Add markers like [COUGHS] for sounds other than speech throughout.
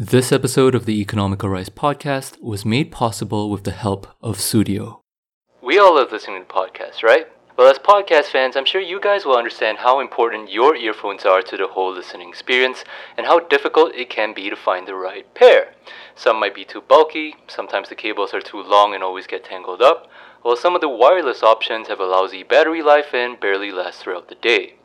This episode of the Economical Rice podcast was made possible with the help of Sudio. We all love listening to podcasts, right? Well, as podcast fans, I'm sure you guys will understand how important your earphones are to the whole listening experience and how difficult it can be to find the right pair. Some might be too bulky, sometimes the cables are too long and always get tangled up, while some of the wireless options have a lousy battery life and barely last throughout the day.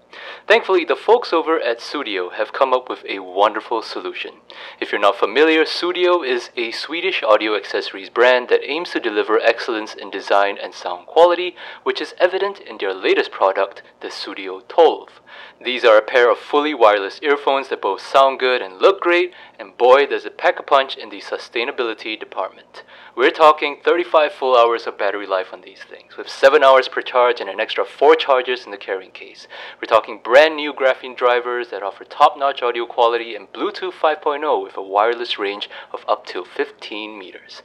Thankfully, the folks over at Sudio have come up with a wonderful solution. If you're not familiar, Sudio is a Swedish audio accessories brand that aims to deliver excellence in design and sound quality, which is evident in their latest product, the Sudio 12. These are a pair of fully wireless earphones that both sound good and look great, and boy, does it pack a punch in the sustainability department. We're talking 35 full hours of battery life on these things, with 7 hours per charge and an extra 4 chargers in the carrying case. We're talking brand new graphene drivers that offer top notch audio quality and Bluetooth 5.0 with a wireless range of up to 15 meters.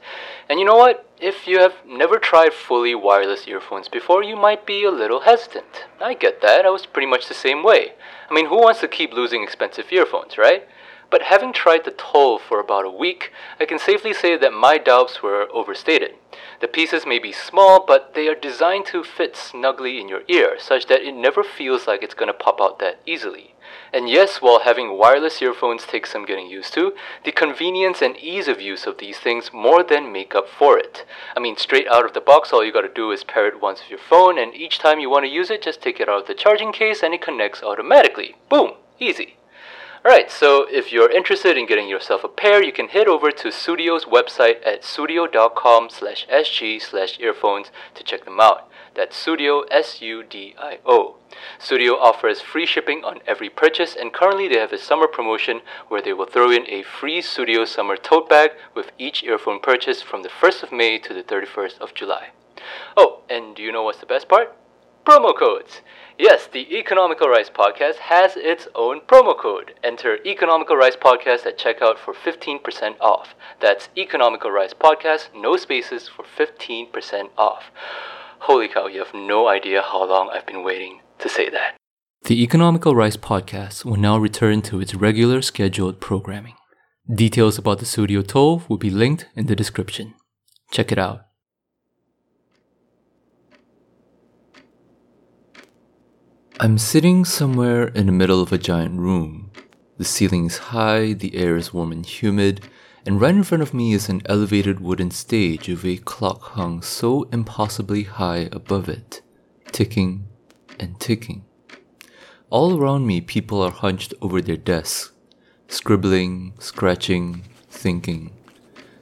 And you know what? If you have never tried fully wireless earphones before, you might be a little hesitant. I get that, I was pretty much the same way. I mean, who wants to keep losing expensive earphones, right? But having tried the 12 for about a week, I can safely say that my doubts were overstated. The pieces may be small, but they are designed to fit snugly in your ear, such that it never feels like it's gonna pop out that easily. And yes, while having wireless earphones takes some getting used to, the convenience and ease of use of these things more than make up for it. I mean, straight out of the box, all you gotta do is pair it once with your phone, and each time you wanna use it, just take it out of the charging case and it connects automatically. Boom! Easy. Alright, so if you're interested in getting yourself a pair, you can head over to Sudio's website at sudio.com slash sg slash earphones to check them out. That's Sudio, S-U-D-I-O. Sudio offers free shipping on every purchase, and currently they have a summer promotion where they will throw in a free Sudio summer tote bag with each earphone purchase from the 1st of May to the 31st of July. Oh, and do you know what's the best part? Promo codes! Yes, the Economical Rice Podcast has its own promo code. Enter Economical Rice Podcast at checkout for 15% off. That's Economical Rice Podcast, no spaces, for 15% off. Holy cow, you have no idea how long I've been waiting to say that. The Economical Rice Podcast will now return to its regular scheduled programming. Details about the Sudio 12 will be linked in the description. Check it out. I'm sitting somewhere in the middle of a giant room. The ceiling is high, the air is warm and humid, and right in front of me is an elevated wooden stage with a clock hung so impossibly high above it, ticking and ticking. All around me, people are hunched over their desks, scribbling, scratching, thinking.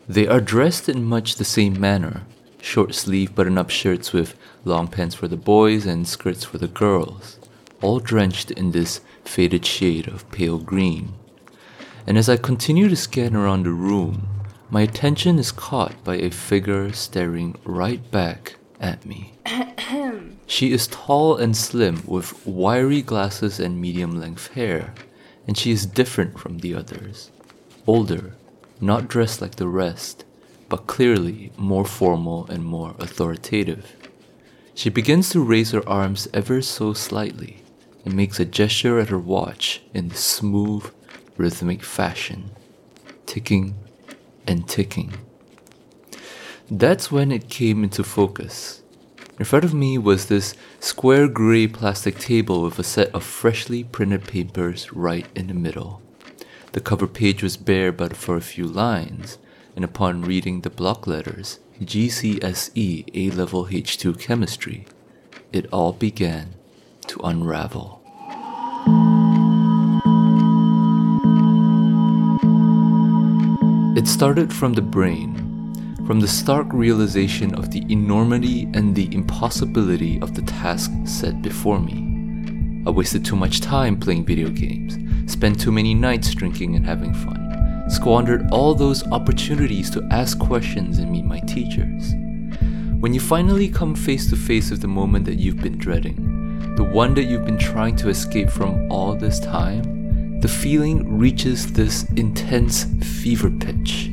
They are dressed in much the same manner short sleeve button up shirts with long pants for the boys and skirts for the girls all drenched in this faded shade of pale green. And as I continue to scan around the room, my attention is caught by a figure staring right back at me. [COUGHS] she is tall and slim with wiry glasses and medium length hair, and she is different from the others. Older, not dressed like the rest, but clearly more formal and more authoritative. She begins to raise her arms ever so slightly, and makes a gesture at her watch in the smooth, rhythmic fashion, ticking and ticking. That's when it came into focus. In front of me was this square gray plastic table with a set of freshly printed papers right in the middle. The cover page was bare but for a few lines, and upon reading the block letters GCSE A Level H2 Chemistry, it all began to unravel. It started from the brain, from the stark realization of the enormity and the impossibility of the task set before me. I wasted too much time playing video games, spent too many nights drinking and having fun, squandered all those opportunities to ask questions and meet my teachers. When you finally come face to face with the moment that you've been dreading, the one that you've been trying to escape from all this time, the feeling reaches this intense fever pitch.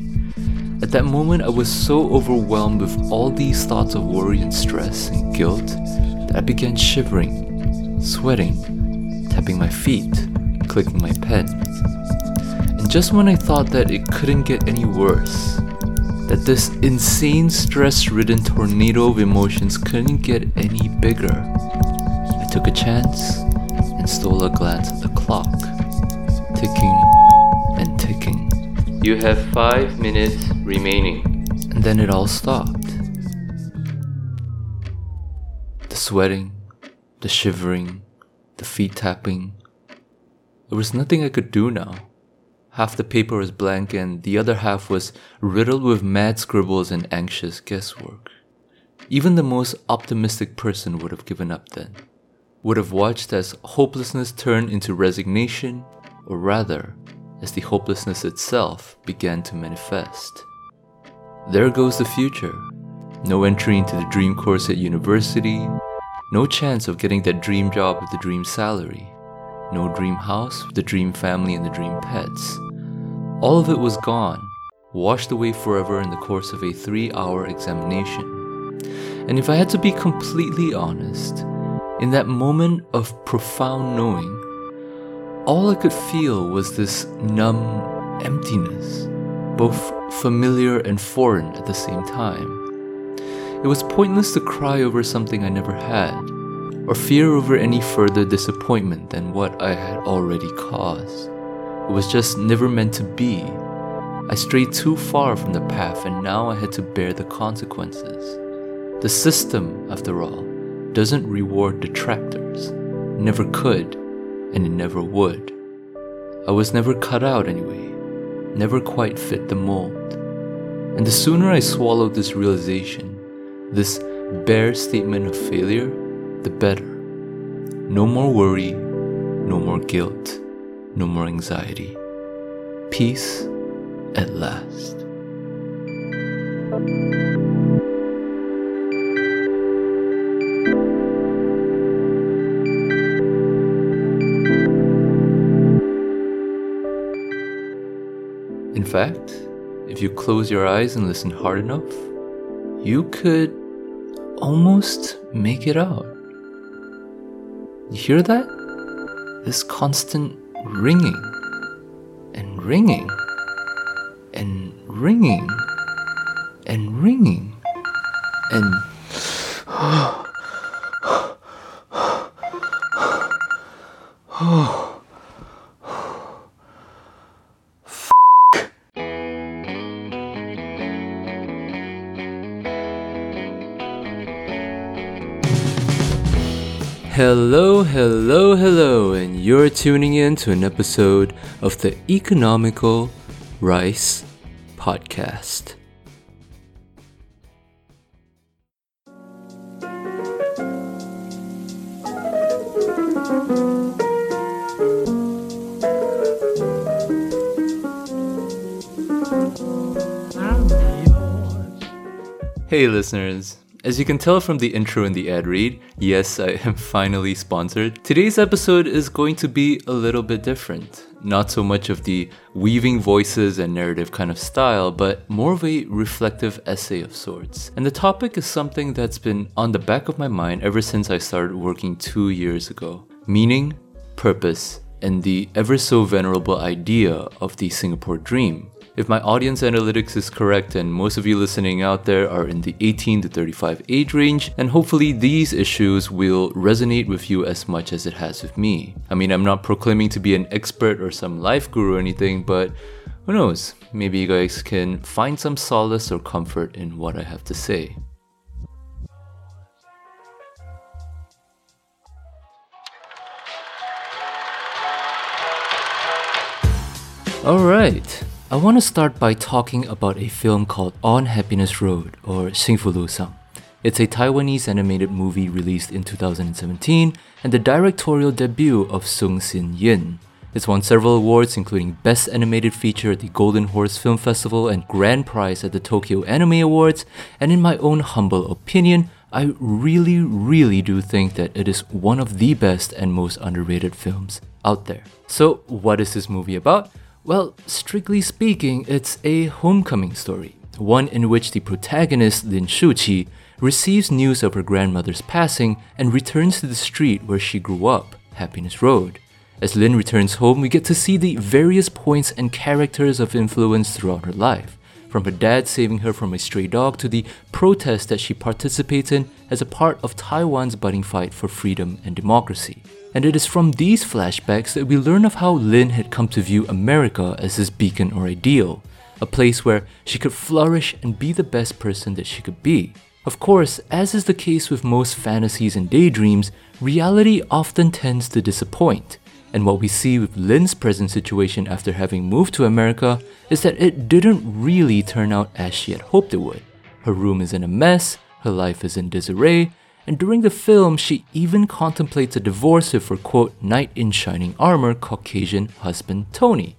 At that moment, I was so overwhelmed with all these thoughts of worry and stress and guilt that I began shivering, sweating, tapping my feet, clicking my pen. And just when I thought that it couldn't get any worse, that this insane stress ridden tornado of emotions couldn't get any bigger, I took a chance and stole a glance at the clock, ticking and ticking. You have five minutes remaining. And then it all stopped. The sweating, the shivering, the feet tapping. There was nothing I could do now. Half the paper was blank and the other half was riddled with mad scribbles and anxious guesswork. Even the most optimistic person would have given up then, would have watched as hopelessness turned into resignation, or rather, as the hopelessness itself began to manifest. There goes the future. No entry into the dream course at university, no chance of getting that dream job with the dream salary, no dream house with the dream family and the dream pets. All of it was gone, washed away forever in the course of a three hour examination. And if I had to be completely honest, in that moment of profound knowing, all I could feel was this numb emptiness, both familiar and foreign at the same time. It was pointless to cry over something I never had, or fear over any further disappointment than what I had already caused. It was just never meant to be. I strayed too far from the path and now I had to bear the consequences. The system, after all, doesn't reward detractors. Never could, and it never would. I was never cut out anyway, never quite fit the mold. And the sooner I swallowed this realization, this bare statement of failure, the better. No more worry, no more guilt no more anxiety. Peace at last. In fact, if you close your eyes and listen hard enough, you could almost make it out. You hear that? This constant ringing and ringing and ringing and ringing and Hello, hello, hello, and you're tuning in to an episode of the Economical Rice Podcast. Hey, listeners. As you can tell from the intro and the ad read, yes, I am [LAUGHS] finally sponsored. Today's episode is going to be a little bit different. Not so much of the weaving voices and narrative kind of style, but more of a reflective essay of sorts. And the topic is something that's been on the back of my mind ever since I started working two years ago meaning, purpose, and the ever so venerable idea of the Singapore dream. If my audience analytics is correct and most of you listening out there are in the 18 to 35 age range, and hopefully these issues will resonate with you as much as it has with me. I mean, I'm not proclaiming to be an expert or some life guru or anything, but who knows? Maybe you guys can find some solace or comfort in what I have to say. Alright, I want to start by talking about a film called On Happiness Road, or Singfulu Sang. It's a Taiwanese animated movie released in 2017 and the directorial debut of Sung Hsin-yin. It's won several awards, including Best Animated Feature at the Golden Horse Film Festival and Grand Prize at the Tokyo Anime Awards, and in my own humble opinion, I really, really do think that it is one of the best and most underrated films out there. So, what is this movie about? Well, strictly speaking, it's a homecoming story, one in which the protagonist, Lin Shuqi, receives news of her grandmother's passing and returns to the street where she grew up, Happiness Road. As Lin returns home, we get to see the various points and characters of influence throughout her life from her dad saving her from a stray dog to the protest that she participates in as a part of Taiwan's budding fight for freedom and democracy. And it is from these flashbacks that we learn of how Lin had come to view America as his beacon or ideal, a place where she could flourish and be the best person that she could be. Of course, as is the case with most fantasies and daydreams, reality often tends to disappoint. And what we see with Lin's present situation after having moved to America is that it didn't really turn out as she had hoped it would. Her room is in a mess, her life is in disarray, and during the film, she even contemplates a divorce with her quote, knight in shining armor Caucasian husband Tony.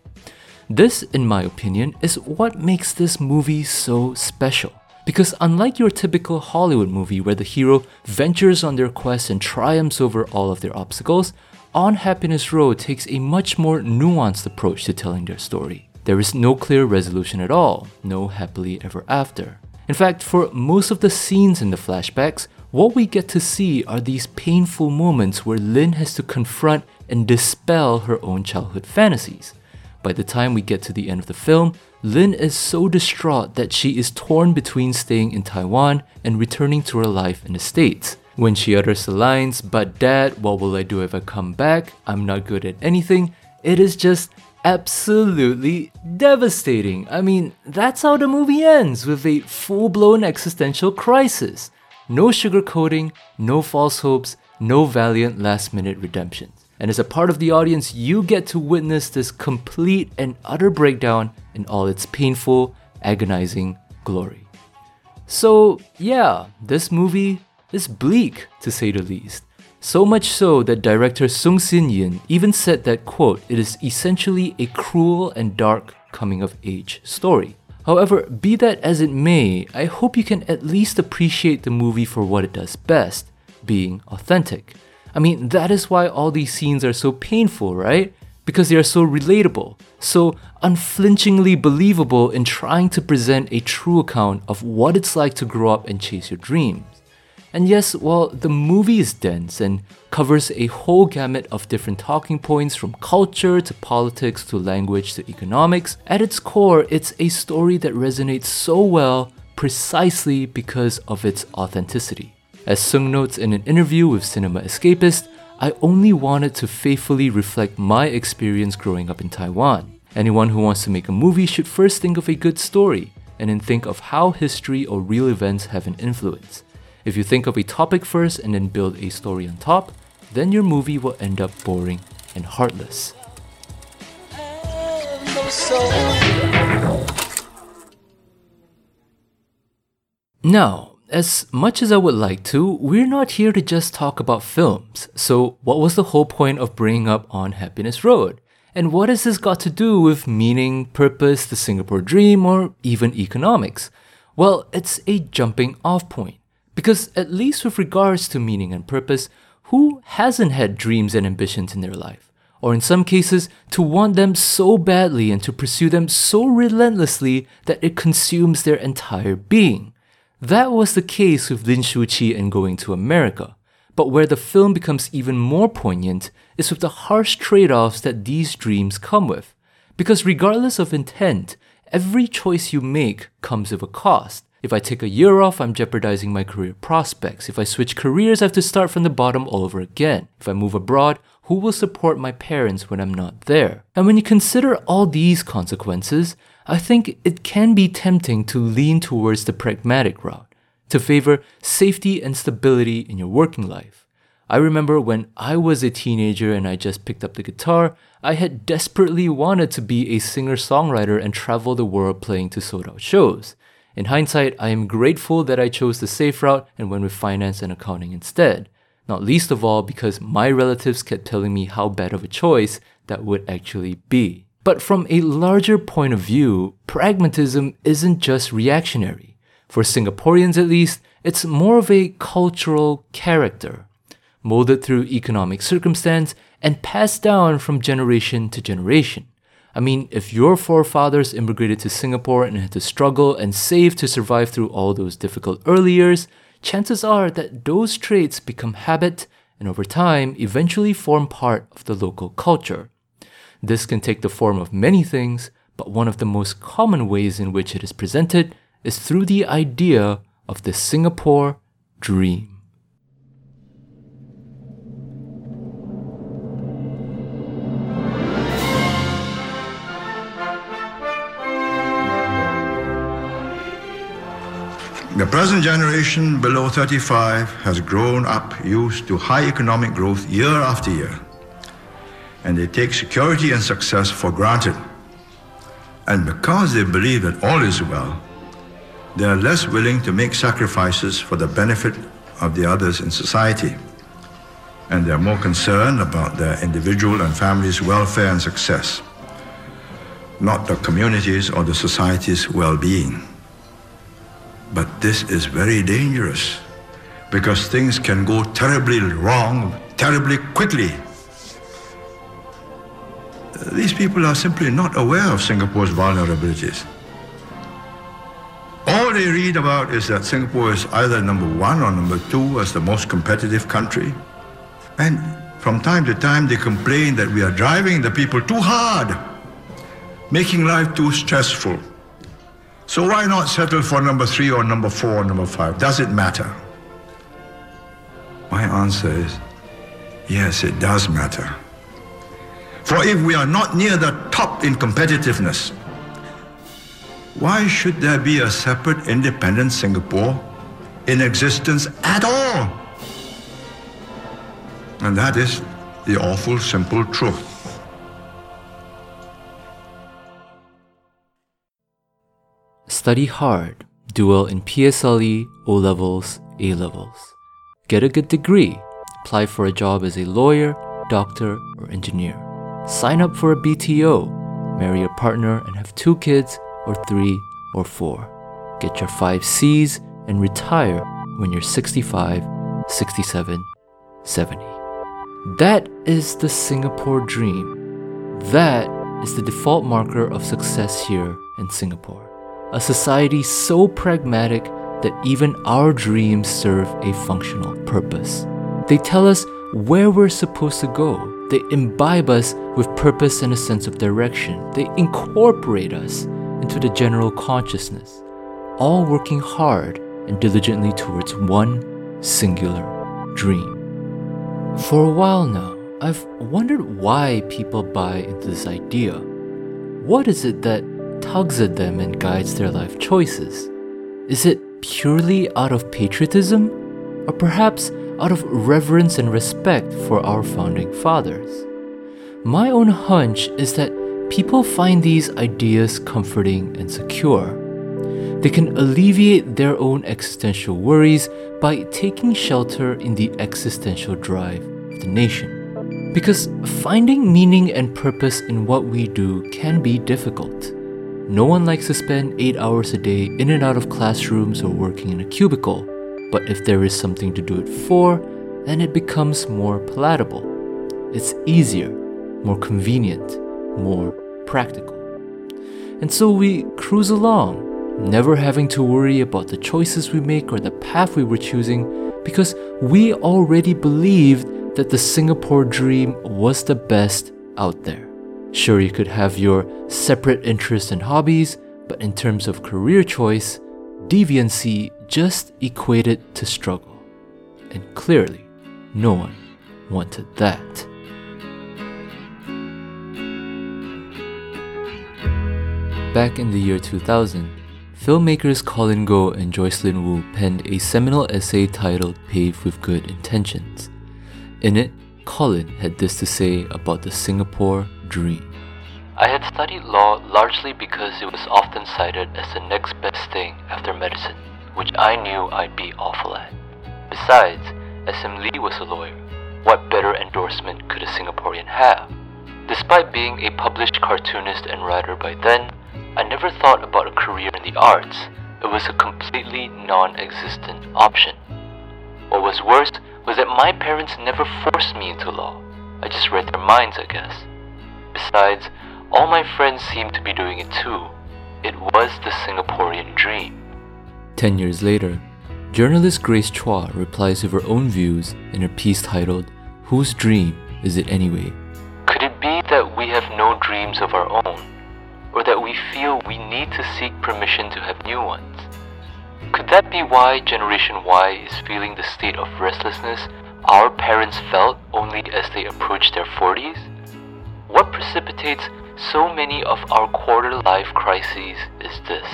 This, in my opinion, is what makes this movie so special. Because unlike your typical Hollywood movie where the hero ventures on their quest and triumphs over all of their obstacles, on Happiness Road takes a much more nuanced approach to telling their story. There is no clear resolution at all, no happily ever after. In fact, for most of the scenes in the flashbacks, what we get to see are these painful moments where Lin has to confront and dispel her own childhood fantasies. By the time we get to the end of the film, Lin is so distraught that she is torn between staying in Taiwan and returning to her life in the States. When she utters the lines, but dad, what will I do if I come back? I'm not good at anything. It is just absolutely devastating. I mean, that's how the movie ends with a full blown existential crisis. No sugarcoating, no false hopes, no valiant last minute redemptions. And as a part of the audience, you get to witness this complete and utter breakdown in all its painful, agonizing glory. So, yeah, this movie is bleak, to say the least. So much so that director Sung Hsin-yin even said that, quote, it is essentially a cruel and dark coming of age story. However, be that as it may, I hope you can at least appreciate the movie for what it does best being authentic. I mean, that is why all these scenes are so painful, right? Because they are so relatable, so unflinchingly believable in trying to present a true account of what it's like to grow up and chase your dreams. And yes, while the movie is dense and covers a whole gamut of different talking points from culture to politics to language to economics, at its core, it's a story that resonates so well precisely because of its authenticity. As Sung notes in an interview with Cinema Escapist, I only wanted to faithfully reflect my experience growing up in Taiwan. Anyone who wants to make a movie should first think of a good story, and then think of how history or real events have an influence. If you think of a topic first and then build a story on top, then your movie will end up boring and heartless. Now, as much as I would like to, we're not here to just talk about films. So, what was the whole point of bringing up On Happiness Road? And what has this got to do with meaning, purpose, the Singapore dream, or even economics? Well, it's a jumping off point. Because, at least with regards to meaning and purpose, who hasn't had dreams and ambitions in their life? Or in some cases, to want them so badly and to pursue them so relentlessly that it consumes their entire being. That was the case with Lin Shuqi and going to America. But where the film becomes even more poignant is with the harsh trade offs that these dreams come with. Because regardless of intent, every choice you make comes with a cost. If I take a year off, I'm jeopardizing my career prospects. If I switch careers, I have to start from the bottom all over again. If I move abroad, who will support my parents when I'm not there? And when you consider all these consequences, I think it can be tempting to lean towards the pragmatic route, to favor safety and stability in your working life. I remember when I was a teenager and I just picked up the guitar, I had desperately wanted to be a singer songwriter and travel the world playing to sold out shows. In hindsight, I am grateful that I chose the safe route and went with finance and accounting instead. Not least of all because my relatives kept telling me how bad of a choice that would actually be. But from a larger point of view, pragmatism isn't just reactionary. For Singaporeans at least, it's more of a cultural character, molded through economic circumstance and passed down from generation to generation. I mean, if your forefathers immigrated to Singapore and had to struggle and save to survive through all those difficult early years, chances are that those traits become habit and over time eventually form part of the local culture. This can take the form of many things, but one of the most common ways in which it is presented is through the idea of the Singapore dream. The present generation below 35 has grown up used to high economic growth year after year, and they take security and success for granted. And because they believe that all is well, they are less willing to make sacrifices for the benefit of the others in society. And they are more concerned about their individual and family's welfare and success, not the community's or the society's well being. But this is very dangerous because things can go terribly wrong terribly quickly. These people are simply not aware of Singapore's vulnerabilities. All they read about is that Singapore is either number one or number two as the most competitive country. And from time to time, they complain that we are driving the people too hard, making life too stressful. So why not settle for number three or number four or number five? Does it matter? My answer is yes, it does matter. For if we are not near the top in competitiveness, why should there be a separate independent Singapore in existence at all? And that is the awful simple truth. Study hard, do well in PSLE, O levels, A levels. Get a good degree, apply for a job as a lawyer, doctor, or engineer. Sign up for a BTO, marry a partner, and have two kids, or three, or four. Get your five C's and retire when you're 65, 67, 70. That is the Singapore dream. That is the default marker of success here in Singapore a society so pragmatic that even our dreams serve a functional purpose. They tell us where we're supposed to go. They imbibe us with purpose and a sense of direction. They incorporate us into the general consciousness, all working hard and diligently towards one singular dream. For a while now, I've wondered why people buy into this idea. What is it that tugs at them and guides their life choices? Is it purely out of patriotism? Or perhaps out of reverence and respect for our founding fathers? My own hunch is that people find these ideas comforting and secure. They can alleviate their own existential worries by taking shelter in the existential drive of the nation. Because finding meaning and purpose in what we do can be difficult. No one likes to spend 8 hours a day in and out of classrooms or working in a cubicle, but if there is something to do it for, then it becomes more palatable. It's easier, more convenient, more practical. And so we cruise along, never having to worry about the choices we make or the path we were choosing because we already believed that the Singapore dream was the best out there. Sure, you could have your separate interests and hobbies, but in terms of career choice, deviancy just equated to struggle. And clearly, no one wanted that. Back in the year 2000, filmmakers Colin Goh and Jocelyn Wu penned a seminal essay titled Paved with Good Intentions. In it, Colin had this to say about the Singapore dream. I had studied law largely because it was often cited as the next best thing after medicine, which I knew I'd be awful at. Besides, SM Lee was a lawyer. What better endorsement could a Singaporean have? Despite being a published cartoonist and writer by then, I never thought about a career in the arts. It was a completely non existent option. What was worse was that my parents never forced me into law. I just read their minds, I guess. Besides, all my friends seemed to be doing it too. It was the Singaporean dream. Ten years later, journalist Grace Chua replies with her own views in her piece titled whose dream is it anyway? Could it be that we have no dreams of our own? Or that we feel we need to seek permission to have new ones? Could that be why Generation Y is feeling the state of restlessness our parents felt only as they approached their 40s? What precipitates so many of our quarter life crises is this.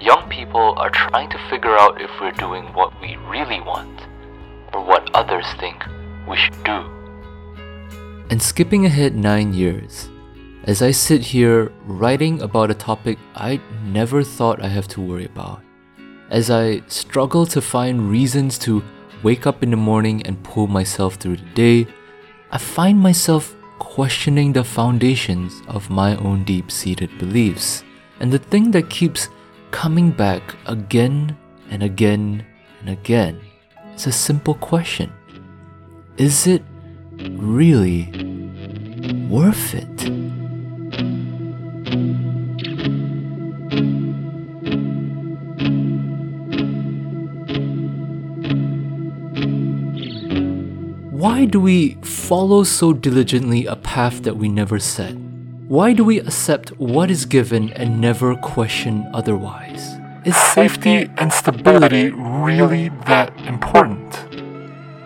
Young people are trying to figure out if we're doing what we really want or what others think we should do. And skipping ahead nine years, as I sit here writing about a topic I never thought I have to worry about, as I struggle to find reasons to wake up in the morning and pull myself through the day, I find myself questioning the foundations of my own deep seated beliefs. And the thing that keeps coming back again and again and again is a simple question Is it really worth it? Why do we follow so diligently a path that we never set? Why do we accept what is given and never question otherwise? Is safety and stability really that important?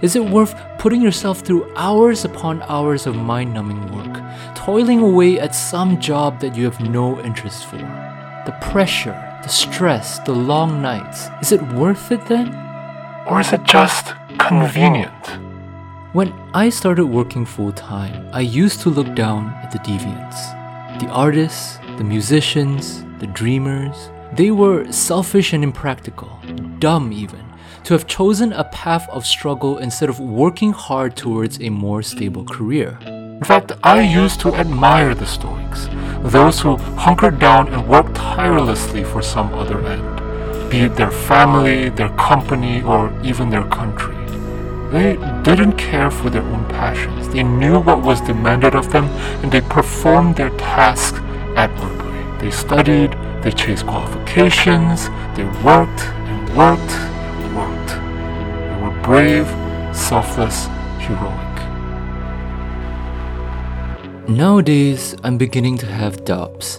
Is it worth putting yourself through hours upon hours of mind numbing work, toiling away at some job that you have no interest for? The pressure, the stress, the long nights, is it worth it then? Or is it just convenient? When I started working full time, I used to look down at the deviants. The artists, the musicians, the dreamers, they were selfish and impractical, dumb even, to have chosen a path of struggle instead of working hard towards a more stable career. In fact, I used to admire the Stoics, those who hunkered down and worked tirelessly for some other end, be it their family, their company, or even their country. They didn't care for their own passions. They knew what was demanded of them and they performed their tasks admirably. They studied, they chased qualifications, they worked and worked and worked. They were brave, selfless, heroic. Nowadays, I'm beginning to have doubts.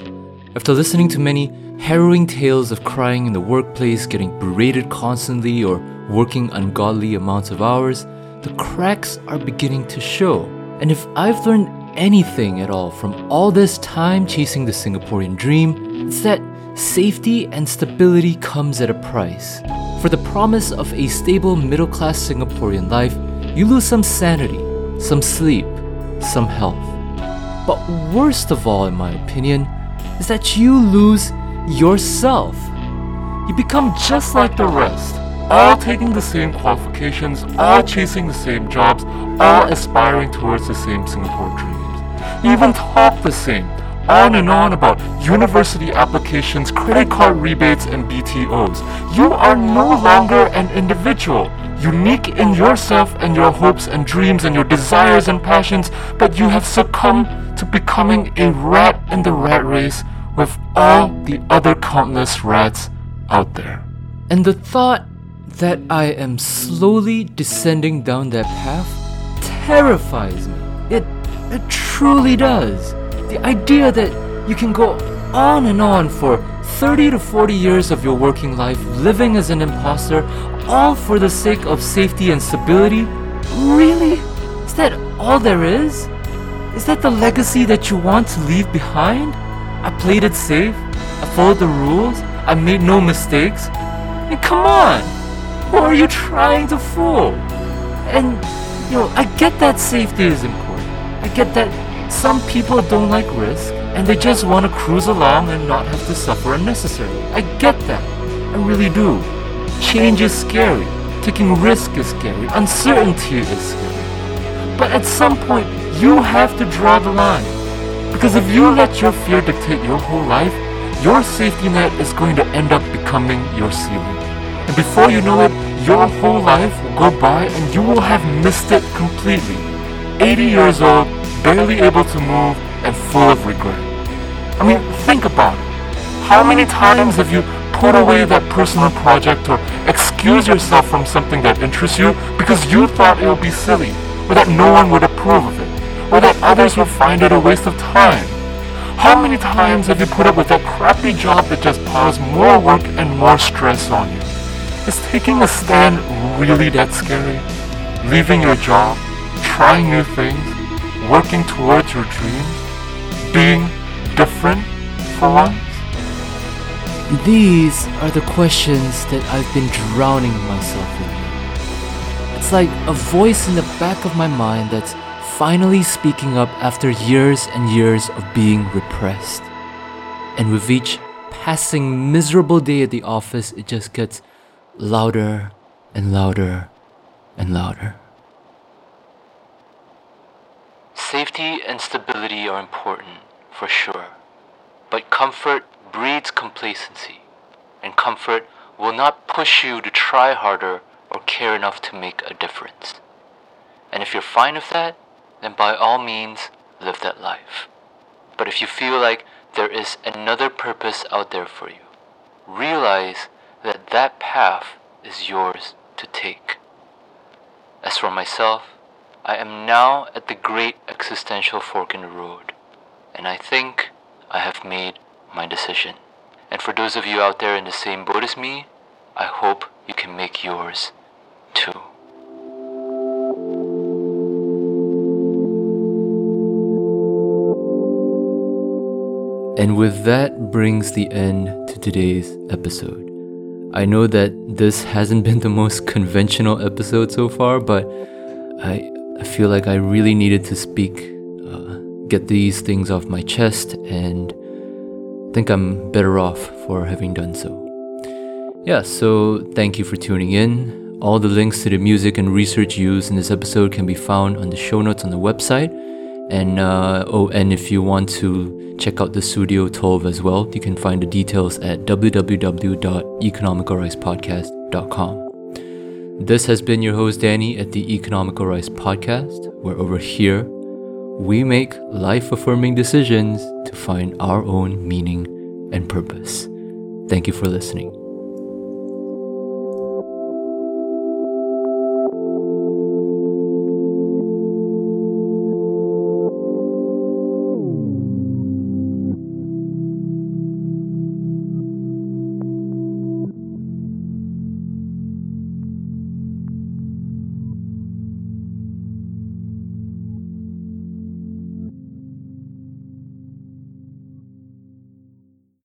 After listening to many harrowing tales of crying in the workplace, getting berated constantly, or working ungodly amounts of hours, the cracks are beginning to show. And if I've learned anything at all from all this time chasing the Singaporean dream, it's that safety and stability comes at a price. For the promise of a stable middle class Singaporean life, you lose some sanity, some sleep, some health. But worst of all, in my opinion, is that you lose yourself. You become just like the rest all taking the same qualifications, all chasing the same jobs, all aspiring towards the same Singapore dreams. You even talk the same, on and on about university applications, credit card rebates, and BTOs. You are no longer an individual, unique in yourself and your hopes and dreams and your desires and passions, but you have succumbed to becoming a rat in the rat race with all the other countless rats out there. And the thought that I am slowly descending down that path terrifies me. It, it truly does. The idea that you can go on and on for 30 to 40 years of your working life living as an imposter, all for the sake of safety and stability? Really? Is that all there is? Is that the legacy that you want to leave behind? I played it safe. I followed the rules. I made no mistakes. I mean, come on! Who are you trying to fool? And, you know, I get that safety is important. I get that some people don't like risk and they just want to cruise along and not have to suffer unnecessarily. I get that. I really do. Change is scary. Taking risk is scary. Uncertainty is scary. But at some point, you have to draw the line. Because if you let your fear dictate your whole life, your safety net is going to end up becoming your ceiling. And before you know it, your whole life will go by and you will have missed it completely. 80 years old, barely able to move, and full of regret. I mean, think about it. How many times have you put away that personal project or excuse yourself from something that interests you because you thought it would be silly? or that no one would approve of it, or that others will find it a waste of time. How many times have you put up with that crappy job that just piles more work and more stress on you? Is taking a stand really that scary? Leaving your job, trying new things, working towards your dreams, being different for once? These are the questions that I've been drowning myself in. It's like a voice in the back of my mind that's finally speaking up after years and years of being repressed. And with each passing miserable day at the office, it just gets louder and louder and louder. Safety and stability are important, for sure. But comfort breeds complacency, and comfort will not push you to try harder or care enough to make a difference. And if you're fine with that, then by all means, live that life. But if you feel like there is another purpose out there for you, realize that that path is yours to take. As for myself, I am now at the great existential fork in the road, and I think I have made my decision. And for those of you out there in the same boat as me, I hope you can make yours too. And with that brings the end to today's episode. I know that this hasn't been the most conventional episode so far, but I, I feel like I really needed to speak, uh, get these things off my chest, and think I'm better off for having done so. Yeah, so thank you for tuning in. All the links to the music and research used in this episode can be found on the show notes on the website. And uh, oh, and if you want to check out the Sudio 12 as well, you can find the details at www.economicalricepodcast.com. This has been your host Danny at the Economical Rice Podcast, where over here we make life affirming decisions to find our own meaning and purpose. Thank you for listening.